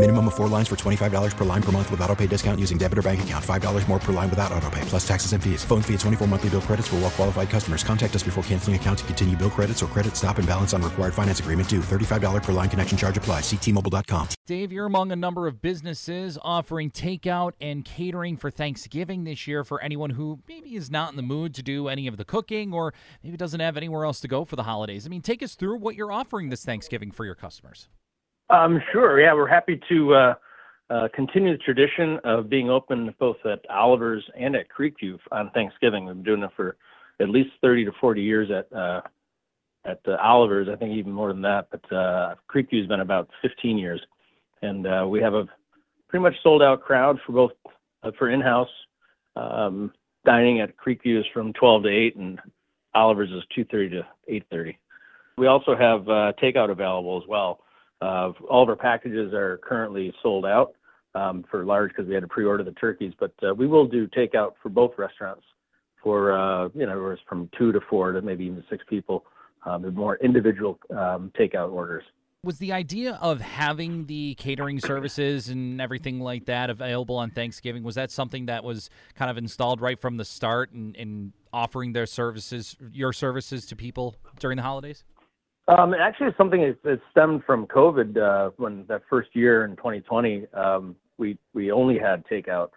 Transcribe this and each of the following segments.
Minimum of four lines for $25 per line per month with auto pay discount using debit or bank account. $5 more per line without auto pay, plus taxes and fees. Phone fee at 24 monthly bill credits for all well qualified customers. Contact us before canceling account to continue bill credits or credit stop and balance on required finance agreement due. $35 per line connection charge applies. Ctmobile.com. Dave, you're among a number of businesses offering takeout and catering for Thanksgiving this year for anyone who maybe is not in the mood to do any of the cooking or maybe doesn't have anywhere else to go for the holidays. I mean, take us through what you're offering this Thanksgiving for your customers. Um, sure. Yeah, we're happy to uh, uh, continue the tradition of being open both at Oliver's and at Creekview on Thanksgiving. We've been doing it for at least 30 to 40 years at uh, at uh, Oliver's. I think even more than that, but uh, Creekview's been about 15 years, and uh, we have a pretty much sold out crowd for both for in-house um, dining at Creekview is from 12 to 8, and Oliver's is 2:30 to 8:30. We also have uh, takeout available as well. Uh, all of our packages are currently sold out um, for large because we had to pre-order the turkeys, but uh, we will do takeout for both restaurants for uh, you know from two to four to maybe even six people. Um, the more individual um, takeout orders. Was the idea of having the catering services and everything like that available on Thanksgiving, was that something that was kind of installed right from the start and, and offering their services, your services to people during the holidays? Um, actually, something that stemmed from COVID. Uh, when that first year in 2020, um, we we only had takeout,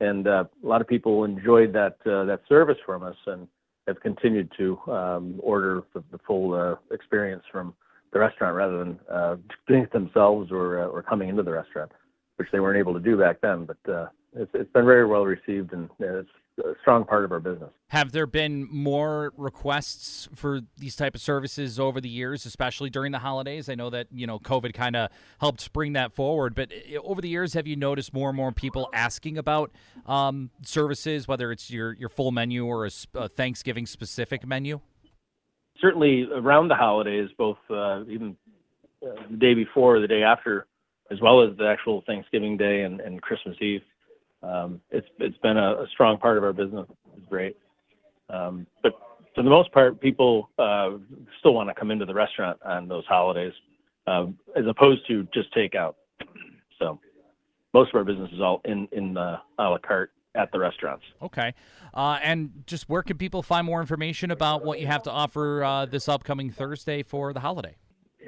and uh, a lot of people enjoyed that uh, that service from us, and have continued to um, order the, the full uh, experience from the restaurant rather than uh, doing it themselves or uh, or coming into the restaurant, which they weren't able to do back then. But uh, it's it's been very well received, and uh, it's a strong part of our business. Have there been more requests for these type of services over the years, especially during the holidays? I know that you know COVID kind of helped bring that forward, but eh, over the years, have you noticed more and more people asking about um, services, whether it's your your full menu or a, a Thanksgiving specific menu? Certainly around the holidays, both uh, even uh, the day before, or the day after, as well as the actual Thanksgiving Day and, and Christmas Eve um, it's it's been a, a, strong part of our business. It's great, um, but for the most part, people uh, still want to come into the restaurant on those holidays, um, as opposed to just takeout. So most of our business is all in in the a la carte at the restaurants. Okay, uh, and just where can people find more information about what you have to offer uh, this upcoming Thursday for the holiday?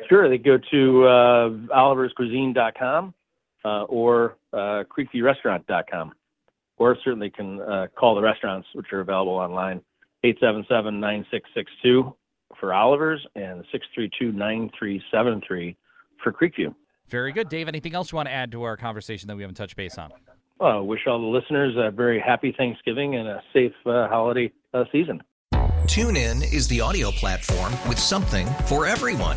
Sure, they go to uh, oliverscuisine.com uh, or uh, creekviewrestaurant.com. Or certainly can uh, call the restaurants, which are available online, 877-9662 for Oliver's and 632-9373 for Creekview. Very good. Dave, anything else you want to add to our conversation that we haven't touched base on? Well, I wish all the listeners a very happy Thanksgiving and a safe uh, holiday uh, season. TuneIn is the audio platform with something for everyone.